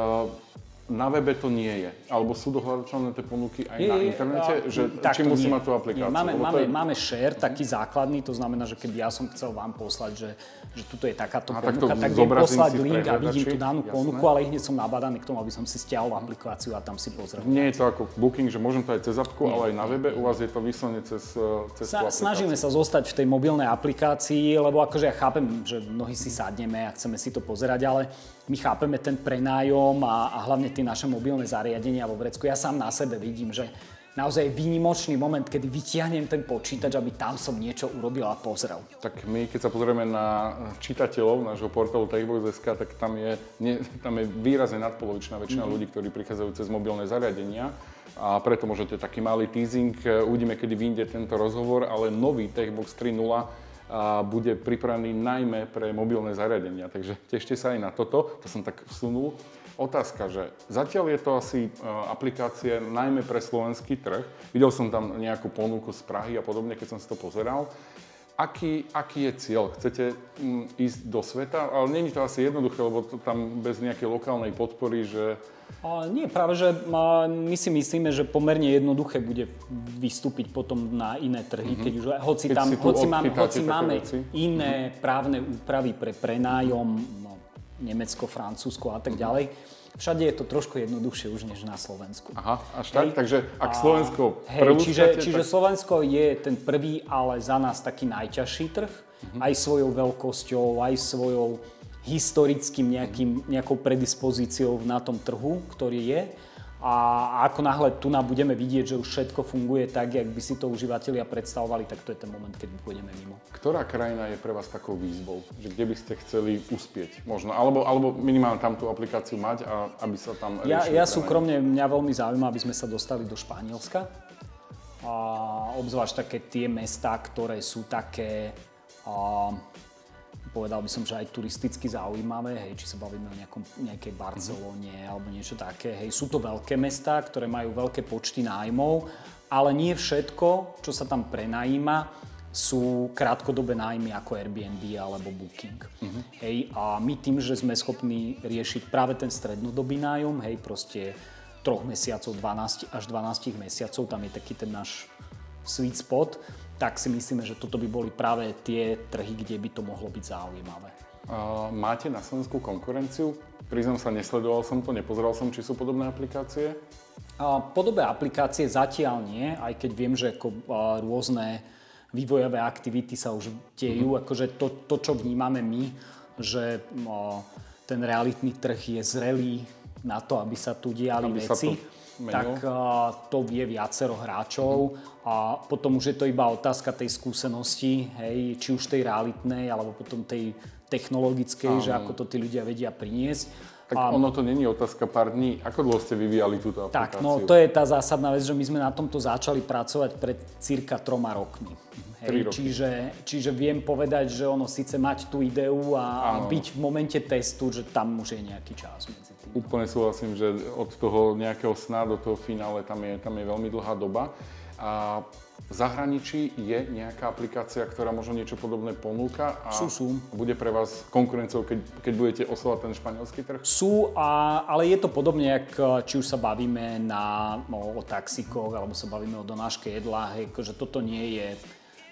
na webe to nie je? Alebo sú dohľadateľné tie ponuky aj je, na internete? A, že, či musí mať tú aplikáciu? Nie, máme, máme, je... máme share, taký základný, to znamená, že keby ja som chcel vám poslať, že, že tuto je takáto a ponuka, tak, tak viem poslať link a vidím tú danú jasné. ponuku, ale hneď som nabadaný k tomu, aby som si stiahol aplikáciu a tam si pozrel. Nie je to ako Booking, že môžem to aj cez apku, ale aj na webe, u vás je to vyslovene cez, cez Sa, Snažíme sa zostať v tej mobilnej aplikácii, lebo akože ja chápem, že mnohí si sadneme a chceme si to pozerať, ale my chápeme ten prenájom a, a hlavne tie naše mobilné zariadenia vo Vrecku. Ja sám na sebe vidím, že naozaj je výnimočný moment, kedy vytiahnem ten počítač, aby tam som niečo urobil a pozrel. Tak my, keď sa pozrieme na čitateľov nášho portálu Techbox.sk, tak tam je, nie, tam je výrazne nadpolovičná väčšina mm. ľudí, ktorí prichádzajú cez mobilné zariadenia a preto môžete taký malý teasing. Uvidíme, kedy vyjde tento rozhovor, ale nový Techbox 3.0 a bude pripravený najmä pre mobilné zariadenia. Takže tešte sa aj na toto, to som tak vsunul. Otázka, že zatiaľ je to asi e, aplikácie najmä pre slovenský trh. Videl som tam nejakú ponuku z Prahy a podobne, keď som si to pozeral. Aký, aký je cieľ? Chcete mm, ísť do sveta? Ale není to asi jednoduché, lebo to tam bez nejakej lokálnej podpory, že nie, práve, že my si myslíme, že pomerne jednoduché bude vystúpiť potom na iné trhy, mm-hmm. keď už, hoci, keď tam, hoci, máme, hoci máme iné mm-hmm. právne úpravy pre prenájom, no, Nemecko, Francúzsko a tak mm-hmm. Všade je to trošku jednoduchšie už než na Slovensku. Aha, až tak? Hej. Takže ak Slovensko hej, čiže, čiže tak... Slovensko je ten prvý, ale za nás taký najťažší trh, mm-hmm. aj svojou veľkosťou, aj svojou historickým nejakým, nejakou predispozíciou na tom trhu, ktorý je. A ako náhle tu nám budeme vidieť, že už všetko funguje tak, jak by si to užívateľia predstavovali, tak to je ten moment, keď pôjdeme mimo. Ktorá krajina je pre vás takou výzvou? Že kde by ste chceli uspieť? Možno, alebo, alebo minimálne tam tú aplikáciu mať, a aby sa tam Ja, ja súkromne, mňa veľmi zaujíma, aby sme sa dostali do Španielska. A obzvlášť také tie mestá, ktoré sú také... A, povedal by som, že aj turisticky zaujímavé, hej, či sa bavíme o nejakom, nejakej Barcelone mm-hmm. alebo niečo také. Hej, sú to veľké mestá, ktoré majú veľké počty nájmov, ale nie všetko, čo sa tam prenajíma, sú krátkodobé nájmy ako Airbnb alebo Booking. Mm-hmm. Hej, a my tým, že sme schopní riešiť práve ten strednodobý nájom, hej, proste troch mesiacov, 12 až 12 mesiacov, tam je taký ten náš sweet spot, tak si myslíme, že toto by boli práve tie trhy, kde by to mohlo byť zaujímavé. Uh, máte na Slovensku konkurenciu? Priznám sa, nesledoval som to, nepozeral som, či sú podobné aplikácie. Uh, podobné aplikácie zatiaľ nie, aj keď viem, že ako, uh, rôzne vývojové aktivity sa už dejú. Mm-hmm. Akože to, to, čo vnímame my, že ten realitný trh je zrelý na to, aby sa tu diali aby veci. Sa to tak uh, to vie viacero hráčov mm-hmm. a potom už je to iba otázka tej skúsenosti, hej, či už tej realitnej alebo potom tej technologickej, Áno. že ako to tí ľudia vedia priniesť. Tak a, ono to není otázka pár dní. Ako dlho ste vyvíjali túto aplikáciu? Tak, no to je tá zásadná vec, že my sme na tomto začali pracovať pred cirka troma rokmi. Hej, čiže, čiže viem povedať, že ono síce mať tú ideu a, a byť v momente testu, že tam už je nejaký čas medzi tým. Úplne súhlasím, že od toho nejakého sna do toho finále tam je, tam je veľmi dlhá doba. A v zahraničí je nejaká aplikácia, ktorá možno niečo podobné ponúka a sú, sú. bude pre vás konkurenciou, keď, keď budete oslovať ten španielský trh? Sú, a, ale je to podobne, jak, či už sa bavíme na, no, o taxikoch, alebo sa bavíme o donáške jedla, hej, že akože toto nie je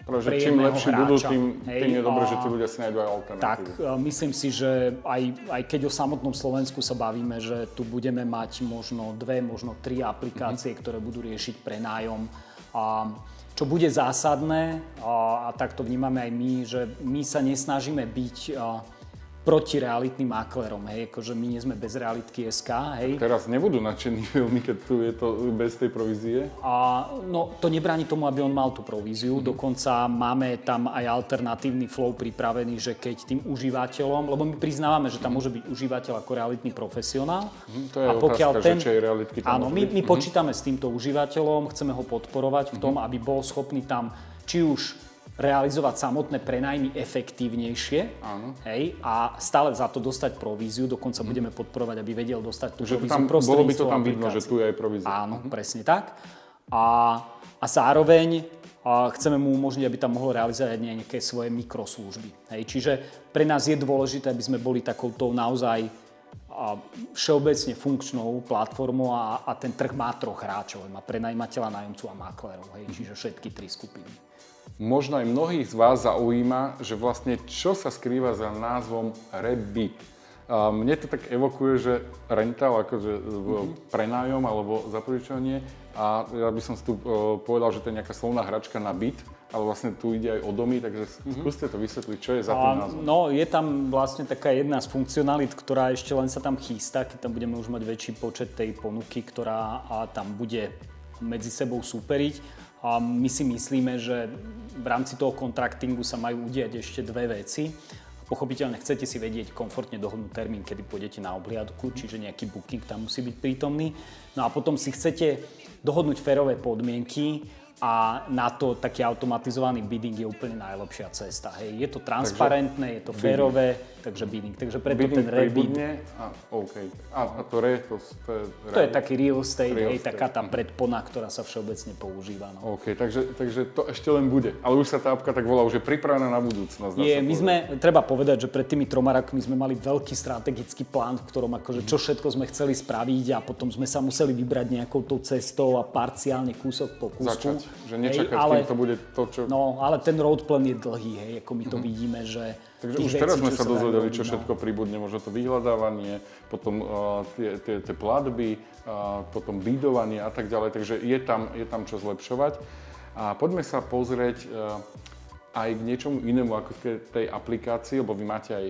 že čím lepší hráča. budú, tým, hej, tým je dobré, že tí ľudia si nájdú aj alternatívy. Tak, myslím si, že aj, aj keď o samotnom Slovensku sa bavíme, že tu budeme mať možno dve, možno tri aplikácie, mm-hmm. ktoré budú riešiť prenájom. A, čo bude zásadné, a, a tak to vnímame aj my, že my sa nesnažíme byť a, proti realitným maklerom, hej, akože my nie sme bez realitky SK, hej. Teraz nebudú nadšení veľmi, keď tu je to bez tej provízie? A, no, to nebráni tomu, aby on mal tú províziu, mm-hmm. dokonca máme tam aj alternatívny flow pripravený, že keď tým užívateľom, lebo my priznávame, že tam môže byť užívateľ ako realitný profesionál. Mm-hmm, to je a pokiaľ otázka, ten, že je realitky tam Áno, my, my mm-hmm. počítame s týmto užívateľom, chceme ho podporovať v tom, mm-hmm. aby bol schopný tam či už realizovať samotné prenajmy efektívnejšie Áno. Hej, a stále za to dostať províziu, dokonca hmm. budeme podporovať, aby vedel dostať tú že províziu tam, Bolo by to tam vidno, že tu je aj provízia. Áno, hmm. presne tak. A, a zároveň a chceme mu umožniť, aby tam mohol realizovať nejaké svoje mikroslužby. Hej, čiže pre nás je dôležité, aby sme boli takouto naozaj a všeobecne funkčnou platformou a, a ten trh má troch hráčov. Má prenajímateľa, nájomcu a maklerov, hej, čiže všetky tri skupiny. Možno aj mnohých z vás zaujíma, že vlastne čo sa skrýva za názvom Rebit. Mne to tak evokuje, že rental, akože mm-hmm. prenájom alebo zapožičanie a ja by som si tu e, povedal, že to je nejaká slovná hračka na byt, ale vlastne tu ide aj o domy, takže mm-hmm. skúste to vysvetliť, čo je za tým názvom. No, je tam vlastne taká jedna z funkcionalit, ktorá ešte len sa tam chystá, keď tam budeme už mať väčší počet tej ponuky, ktorá tam bude medzi sebou superiť. A my si myslíme, že v rámci toho kontraktingu sa majú udiať ešte dve veci. Pochopiteľne chcete si vedieť komfortne dohodnúť termín, kedy pôjdete na obhliadku, čiže nejaký booking tam musí byť prítomný. No a potom si chcete dohodnúť férové podmienky a na to taký automatizovaný bidding je úplne najlepšia cesta. Hej. Je to transparentné, takže je to férové, takže bidding. Takže preto bidding ten rebid... A, okay. a, a to re, to, to je... To je taký real estate, real hej, estate. taká tá predpona, ktorá sa všeobecne používa. No. OK, takže, takže to ešte len bude. Ale už sa tá apka tak volá, už je pripravená na budúcnosť. Je, my sme, treba povedať, že pred tými troma rokmi sme mali veľký strategický plán, v ktorom akože čo všetko sme chceli spraviť a potom sme sa museli vybrať nejakou tou cestou a parciálne kúsok po kúsku. Začať že nečakať, hej, ale, kým to bude to, čo... No, ale ten road plan je dlhý, hej, ako my to mm-hmm. vidíme, že... Takže už teraz sme sa dozvedeli, čo no. všetko pribudne, možno to vyhľadávanie, potom uh, tie, tie, tie platby, uh, potom bydovanie a tak ďalej, takže je tam, je tam čo zlepšovať. A poďme sa pozrieť uh, aj k niečomu inému ako k tej aplikácii, lebo vy máte aj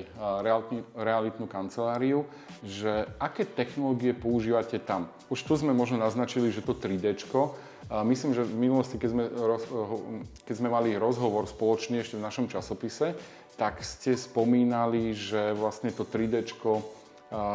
realitnú, realitnú kanceláriu, že aké technológie používate tam? Už tu sme možno naznačili, že to 3D, a myslím, že v minulosti, keď sme, roz, keď sme mali rozhovor spoločne ešte v našom časopise, tak ste spomínali, že vlastne to 3D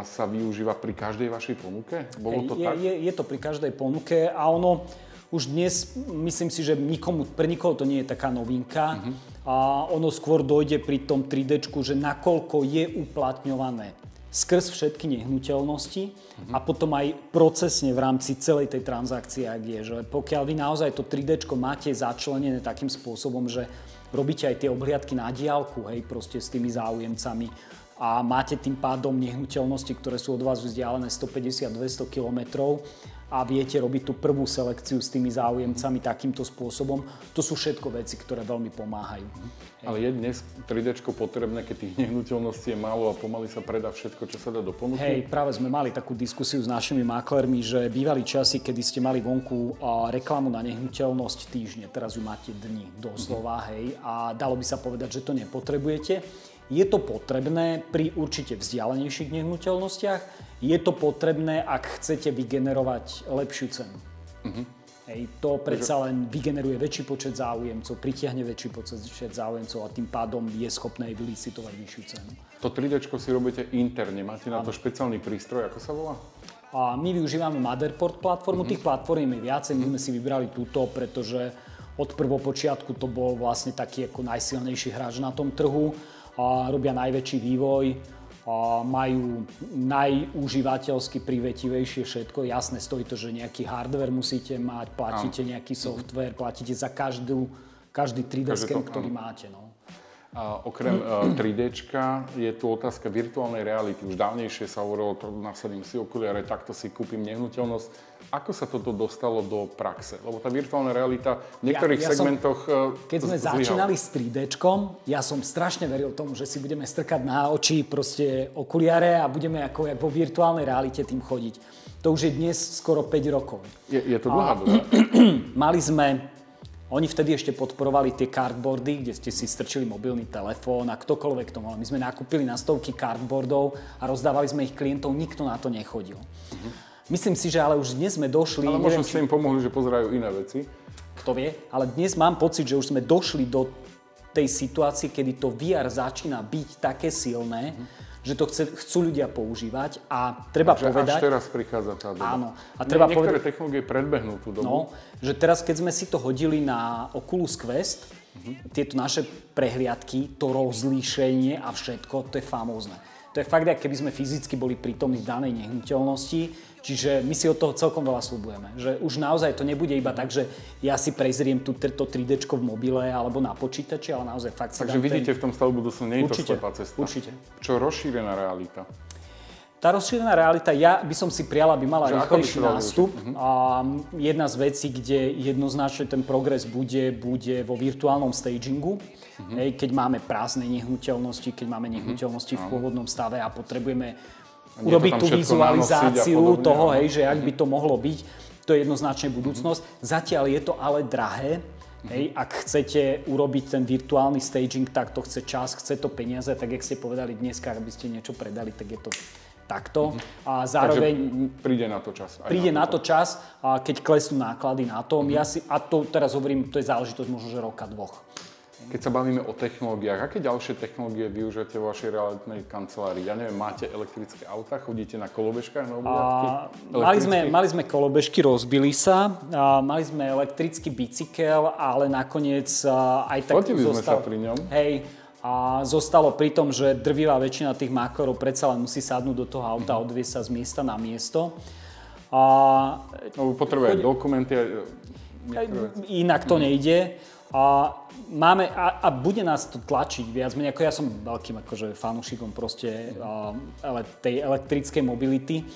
sa využíva pri každej vašej ponuke? Bolo to je, tak? Je, je to pri každej ponuke a ono už dnes, myslím si, že nikomu, pre nikoho to nie je taká novinka uh-huh. a ono skôr dojde pri tom 3D, že nakoľko je uplatňované skrz všetky nehnuteľnosti uh-huh. a potom aj procesne v rámci celej tej transakcie, ak je. Že pokiaľ vy naozaj to 3D máte začlenené takým spôsobom, že robíte aj tie obhliadky na diálku, hej, proste s tými záujemcami a máte tým pádom nehnuteľnosti, ktoré sú od vás vzdialené 150-200 kilometrov, a viete robiť tú prvú selekciu s tými záujemcami takýmto spôsobom. To sú všetko veci, ktoré veľmi pomáhajú. Ale je dnes 3D potrebné, keď tých nehnuteľností je málo a pomaly sa predá všetko, čo sa dá do ponuky? Hej, práve sme mali takú diskusiu s našimi maklermi, že bývali časy, kedy ste mali vonku reklamu na nehnuteľnosť týždne, teraz ju máte dni doslova, hej, a dalo by sa povedať, že to nepotrebujete. Je to potrebné pri určite vzdialenejších nehnuteľnostiach, je to potrebné, ak chcete vygenerovať lepšiu cenu. Uh-huh. Hej, to predsa len vygeneruje väčší počet záujemcov, pritiahne väčší počet záujemcov a tým pádom je schopné aj vylicitovať vyššiu cenu. To 3D si robíte interne, máte na to špeciálny prístroj, ako sa volá? A my využívame Motherport platformu, uh-huh. tých platform je viacej, my sme si vybrali túto, pretože od prvopočiatku to bol vlastne taký ako najsilnejší hráč na tom trhu robia najväčší vývoj, majú najúžívateľsky privetivejšie všetko. Jasné, stojí to, že nejaký hardware musíte mať, platíte nejaký software, platíte za každú, každý 3D sken, ktorý máte. No. A okrem 3D e, je tu otázka virtuálnej reality. Už dávnejšie sa hovorilo, nasadím si okuliare, takto si kúpim nehnuteľnosť. Ako sa toto dostalo do praxe? Lebo tá virtuálna realita v niektorých ja, ja segmentoch som, e, Keď sme zlyhal. začínali s 3D, ja som strašne veril tomu, že si budeme strkať na oči proste okuliare a budeme ako, ako vo virtuálnej realite tým chodiť. To už je dnes skoro 5 rokov. Je, je to dlhá doba. Mali sme oni vtedy ešte podporovali tie cardboardy, kde ste si strčili mobilný telefón a ktokoľvek to mal. My sme nakúpili na stovky cardboardov a rozdávali sme ich klientov, nikto na to nechodil. Uh-huh. Myslím si, že ale už dnes sme došli... Ale možno ste im pomohli, že pozerajú iné veci. Kto vie, ale dnes mám pocit, že už sme došli do tej situácie, kedy to VR začína byť také silné, uh-huh že to chce, chcú ľudia používať a treba Takže povedať... až teraz prichádza tá doba. Áno. A treba Nie, niektoré povedať, technológie predbehnú tú dobu. No, že teraz keď sme si to hodili na Oculus Quest, uh-huh. tieto naše prehliadky, to rozlíšenie a všetko, to je famózne. To je fakt, ak keby sme fyzicky boli prítomní v danej nehnuteľnosti, Čiže my si od toho celkom veľa slúbujeme. Že už naozaj to nebude iba tak, že ja si prezriem tu, to 3D v mobile alebo na počítači, ale naozaj fakt sa Takže vidíte ten... v tom stavu budúcnosti, nie je to slepá cesta. Určite. Čo rozšírená realita? Tá rozšírená realita, ja by som si priala, aby mala rýchlejší nástup. Uh-huh. A jedna z vecí, kde jednoznačne ten progres bude, bude vo virtuálnom stagingu. Uh-huh. Hej, keď máme prázdne nehnuteľnosti, keď máme mhm. nehnuteľnosti uh-huh. v pôvodnom stave a potrebujeme urobiť tú vizualizáciu toho, hej, že ak by to mohlo byť, to je jednoznačne budúcnosť. Zatiaľ je to ale drahé. Hej, ak chcete urobiť ten virtuálny staging, tak to chce čas, chce to peniaze, tak jak ste povedali dneska, aby ste niečo predali, tak je to takto. Mm-hmm. A zároveň... Takže príde na to čas. príde na to čas, a keď klesnú náklady na to. Mm-hmm. Ja si, a to teraz hovorím, to je záležitosť možno, že roka, dvoch. Keď sa bavíme o technológiách, aké ďalšie technológie využijete vo vašej realitnej kancelárii? Ja neviem, máte elektrické auta, chodíte na kolobežkách na mali, sme, mali sme kolobežky, rozbili sa, a mali sme elektrický bicykel, ale nakoniec aj tak Chodili zostal... sme sa pri ňom. Hej, a zostalo pri tom, že drvivá väčšina tých mákorov predsa len musí sadnúť do toho auta a mhm. odviesť sa z miesta na miesto. A, no, potrebuje chod... dokumenty. Inak to nejde. A, máme, a, a bude nás to tlačiť viac menej, ako ja som veľkým akože fanúšikom proste a, ale tej elektrickej mobility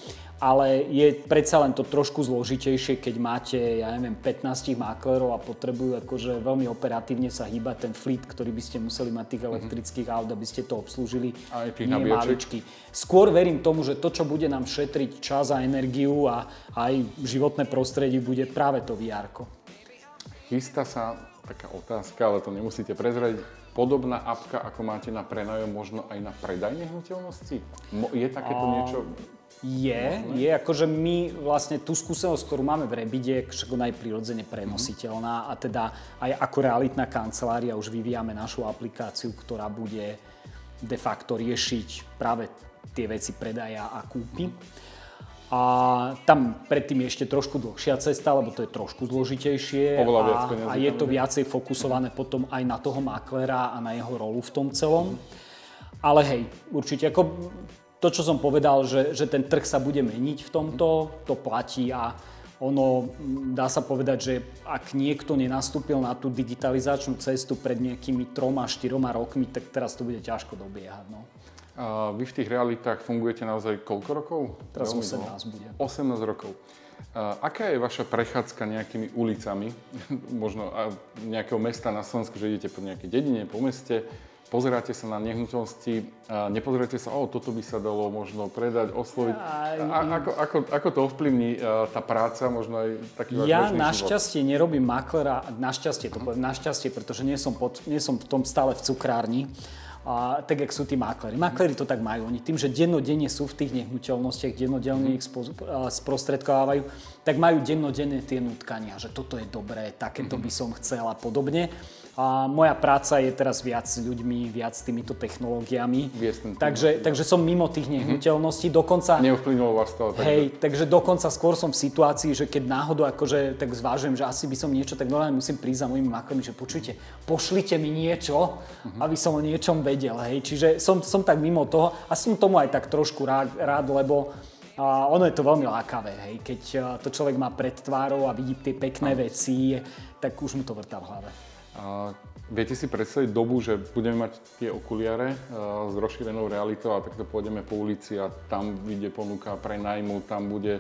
ale je predsa len to trošku zložitejšie, keď máte, ja neviem, 15 maklerov a potrebujú akože veľmi operatívne sa hýbať ten fleet, ktorý by ste museli mať tých mhm. elektrických aut, aby ste to obslúžili. A aj tých nabíjaček. Skôr verím tomu, že to, čo bude nám šetriť čas a energiu a aj životné prostredie, bude práve to vr Chystá sa taká otázka, ale to nemusíte prezradiť. Podobná apka, ako máte na prenajom, možno aj na predaj nehnuteľnosti? Je takéto niečo je, je, akože my vlastne tú skúsenosť, ktorú máme v Rebide, však ona je prirodzene prenositeľná a teda aj ako realitná kancelária už vyvíjame našu aplikáciu, ktorá bude de facto riešiť práve tie veci predaja a kúpy. A tam predtým je ešte trošku dlhšia cesta, lebo to je trošku zložitejšie a, a je to viacej fokusované potom aj na toho maklera a na jeho rolu v tom celom. Ale hej, určite ako to, čo som povedal, že, že ten trh sa bude meniť v tomto, to platí a ono, dá sa povedať, že ak niekto nenastúpil na tú digitalizačnú cestu pred nejakými troma, štyroma rokmi, tak teraz to bude ťažko dobiehať. No. A vy v tých realitách fungujete naozaj koľko rokov? Teraz Veľmi 18 dlho. bude. 18 rokov. A aká je vaša prechádzka nejakými ulicami, možno nejakého mesta na Slovensku, že idete po nejakej dedine, po meste, pozeráte sa na nehnuteľnosti a nepozeráte sa, o, toto by sa dalo možno predať, osloviť. A, ako, ako, ako to ovplyvní tá práca, možno aj taký Ja našťastie nerobím maklera, našťastie to poviem, našťastie, pretože nie som, pod, nie som v tom stále v cukrárni. A, tak, jak sú tí makleri. Makleri to tak majú. Oni tým, že dennodenne sú v tých nehnuteľnostiach, dennodenne ich sprostredkovávajú, tak majú dennodenne tie nutkania, že toto je dobré, takéto by som chcel a podobne. A moja práca je teraz viac s ľuďmi, viac s týmito technológiami. Takže, takže som mimo tých mhm. nehnuteľností. Dokonca... Neovplyvnulo vás to. Tak hej, takže dokonca skôr som v situácii, že keď náhodou akože tak zvážujem, že asi by som niečo, tak normálne musím prísť za mojimi maklami, že počujte, pošlite mi niečo, uh-huh. aby som o niečom vedel. Hej. Čiže som, som tak mimo toho a som tomu aj tak trošku rád, rád lebo a ono je to veľmi lákavé, hej. keď to človek má pred tvárou a vidí tie pekné veci, tak už mu to vrtá v hlave. A viete si predstaviť dobu, že budeme mať tie okuliare s rozšírenou realitou a takto pôjdeme po ulici a tam vyjde ponuka pre najmu, tam bude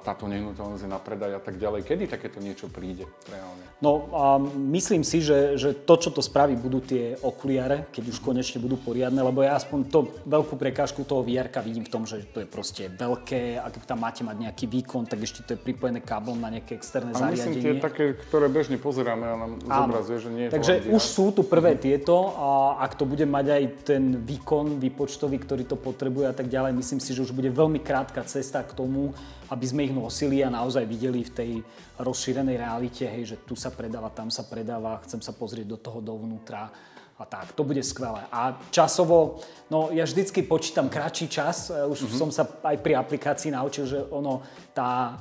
táto nehnuteľnosť na predaj a tak ďalej. Kedy takéto niečo príde reálne? No, a myslím si, že, že to, čo to spraví, budú tie okuliare, keď už konečne budú poriadne, lebo ja aspoň to veľkú prekážku toho vr vidím v tom, že to je proste veľké, ak tam máte mať nejaký výkon, tak ešte to je pripojené káblom na nejaké externé a zariadenie. myslím tie také, ktoré bežne pozeráme a nám zobrazuje, že nie je Takže to už sú tu prvé tieto a ak to bude mať aj ten výkon výpočtový, ktorý to potrebuje a tak ďalej, myslím si, že už bude veľmi krátka cesta k tomu, aby sme ich nosili a naozaj videli v tej rozšírenej realite, hej, že tu sa predáva, tam sa predáva, chcem sa pozrieť do toho dovnútra a tak. To bude skvelé. A časovo, no ja vždycky počítam kratší čas, e, už mm-hmm. som sa aj pri aplikácii naučil, že ono, tá,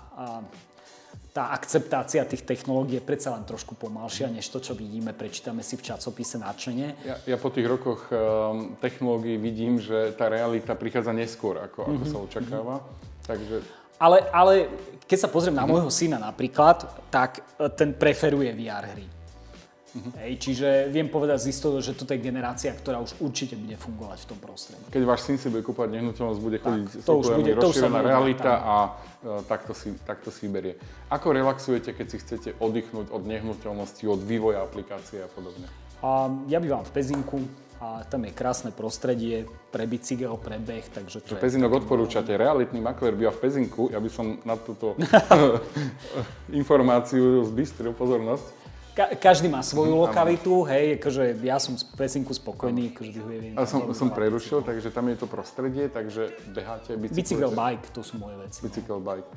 tá akceptácia tých technológií je predsa len trošku pomalšia, než to, čo vidíme, prečítame si v časopise načenie. Ja, ja po tých rokoch um, technológií vidím, že tá realita prichádza neskôr, ako, ako mm-hmm. sa očakáva. Takže ale, ale keď sa pozriem na môjho syna napríklad, tak e, ten preferuje VR hry. Uh-huh. Hej, čiže viem povedať z istotou, že toto je generácia, ktorá už určite bude fungovať v tom prostredí. Keď váš syn si bude kúpať nehnuteľnosť, bude chodiť tak, to už bude, rozšírená realita a uh, takto, si, takto si berie. Ako relaxujete, keď si chcete oddychnúť od nehnuteľnosti, od vývoja aplikácie a podobne? A ja bývam v Pezinku, a tam je krásne prostredie pre bicykel, pre beh, takže to Pezinok odporúčate, realitný makler býva v Pezinku, ja by som na túto informáciu zbystril pozornosť. Ka- každý má svoju mm, lokalitu, hej, akože ja som z Pesinku spokojný, akože vyhuje A som, som prerušil, takže tam je to prostredie, takže beháte, bicyklujete. Bicycle bike, to sú moje veci. Bicycle bike.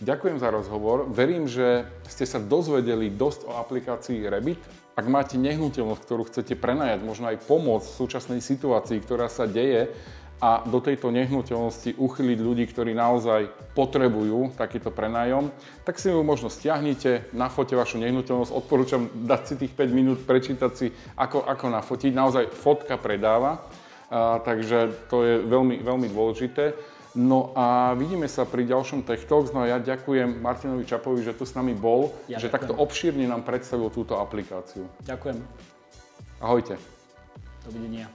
Ďakujem za rozhovor. Verím, že ste sa dozvedeli dosť o aplikácii Rebit ak máte nehnuteľnosť, ktorú chcete prenajať, možno aj pomôcť v súčasnej situácii, ktorá sa deje a do tejto nehnuteľnosti uchyliť ľudí, ktorí naozaj potrebujú takýto prenájom, tak si ju možno stiahnite, nafote vašu nehnuteľnosť. Odporúčam dať si tých 5 minút, prečítať si, ako, ako nafotiť. Naozaj fotka predáva, a, takže to je veľmi, veľmi dôležité. No a vidíme sa pri ďalšom Tech Talks. No a ja ďakujem Martinovi Čapovi, že tu s nami bol, ja že ďakujem. takto obšírne nám predstavil túto aplikáciu. Ďakujem. Ahojte. Dovidenia.